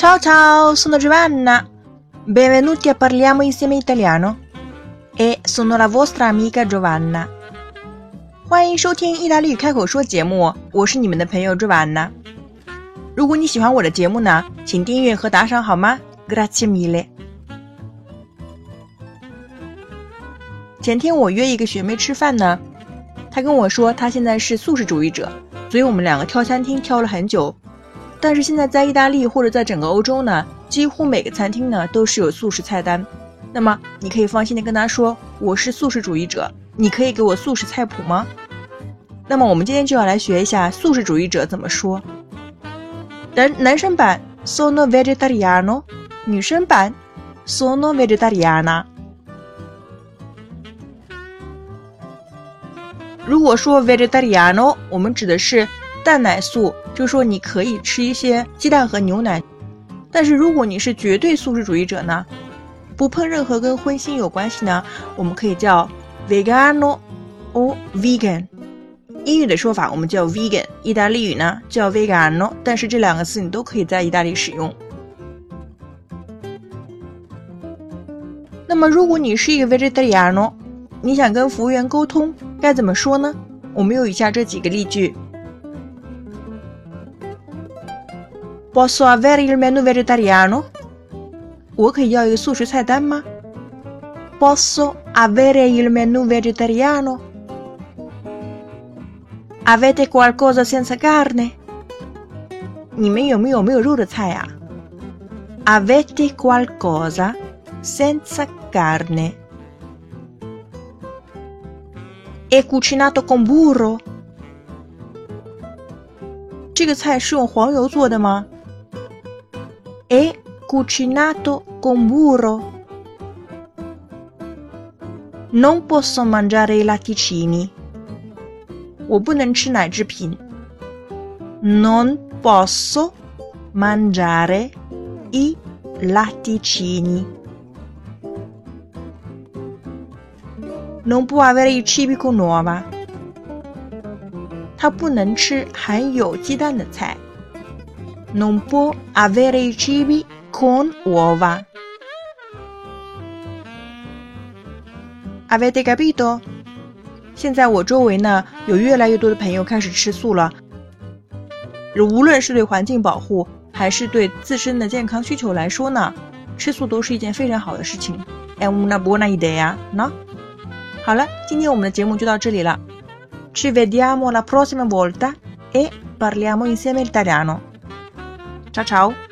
Ciao ciao, sono Giovanna. Benvenuti a Parliamo insieme italiano. E sono la vostra amica Giovanna. 欢迎收听意大利语开口说节目，我是你们的朋友 Giovanna。如果你喜欢我的节目呢，请订阅和打赏好吗？Grazie mille。前天我约一个学妹吃饭呢，她跟我说她现在是素食主义者，所以我们两个挑餐厅挑了很久。但是现在在意大利或者在整个欧洲呢，几乎每个餐厅呢都是有素食菜单。那么你可以放心的跟他说，我是素食主义者，你可以给我素食菜谱吗？那么我们今天就要来学一下素食主义者怎么说。男男生版 sono vegetariano，女生版 sono vegetariana。如果说 vegetariano，我们指的是蛋奶素。就说你可以吃一些鸡蛋和牛奶，但是如果你是绝对素食主义者呢，不碰任何跟荤腥有关系呢，我们可以叫 vegano or vegan。英语的说法我们叫 vegan，意大利语呢叫 vegano，但是这两个词你都可以在意大利使用。那么如果你是一个 vegetariano，你想跟服务员沟通该怎么说呢？我们有以下这几个例句。Posso avere il menù vegetariano？我可以要一个素食菜单吗？Posso avere il menù vegetariano？Avete qualcosa senza carne？你们有没有没有肉的菜呀？Avete qualcosa senza carne？È cucinato con burro？这个菜是用黄油做的吗？è cucinato con burro. Non posso mangiare i latticini. 我不能吃奶制品。Non posso mangiare i latticini. Non può avere i cibi con uova. 他不能吃含有鸡蛋的菜。Non può avere i cibi con uova. Avete capito? 现在我周围呢有越来越多的朋友开始吃素了。无论是对环境保护，还是对自身的健康需求来说呢，吃素都是一件非常好的事情。È una buona idea, no? 好了，今天我们的节目就到这里了。Ci vediamo la prossima volta e parliamo insieme italiano. Ciao ciao!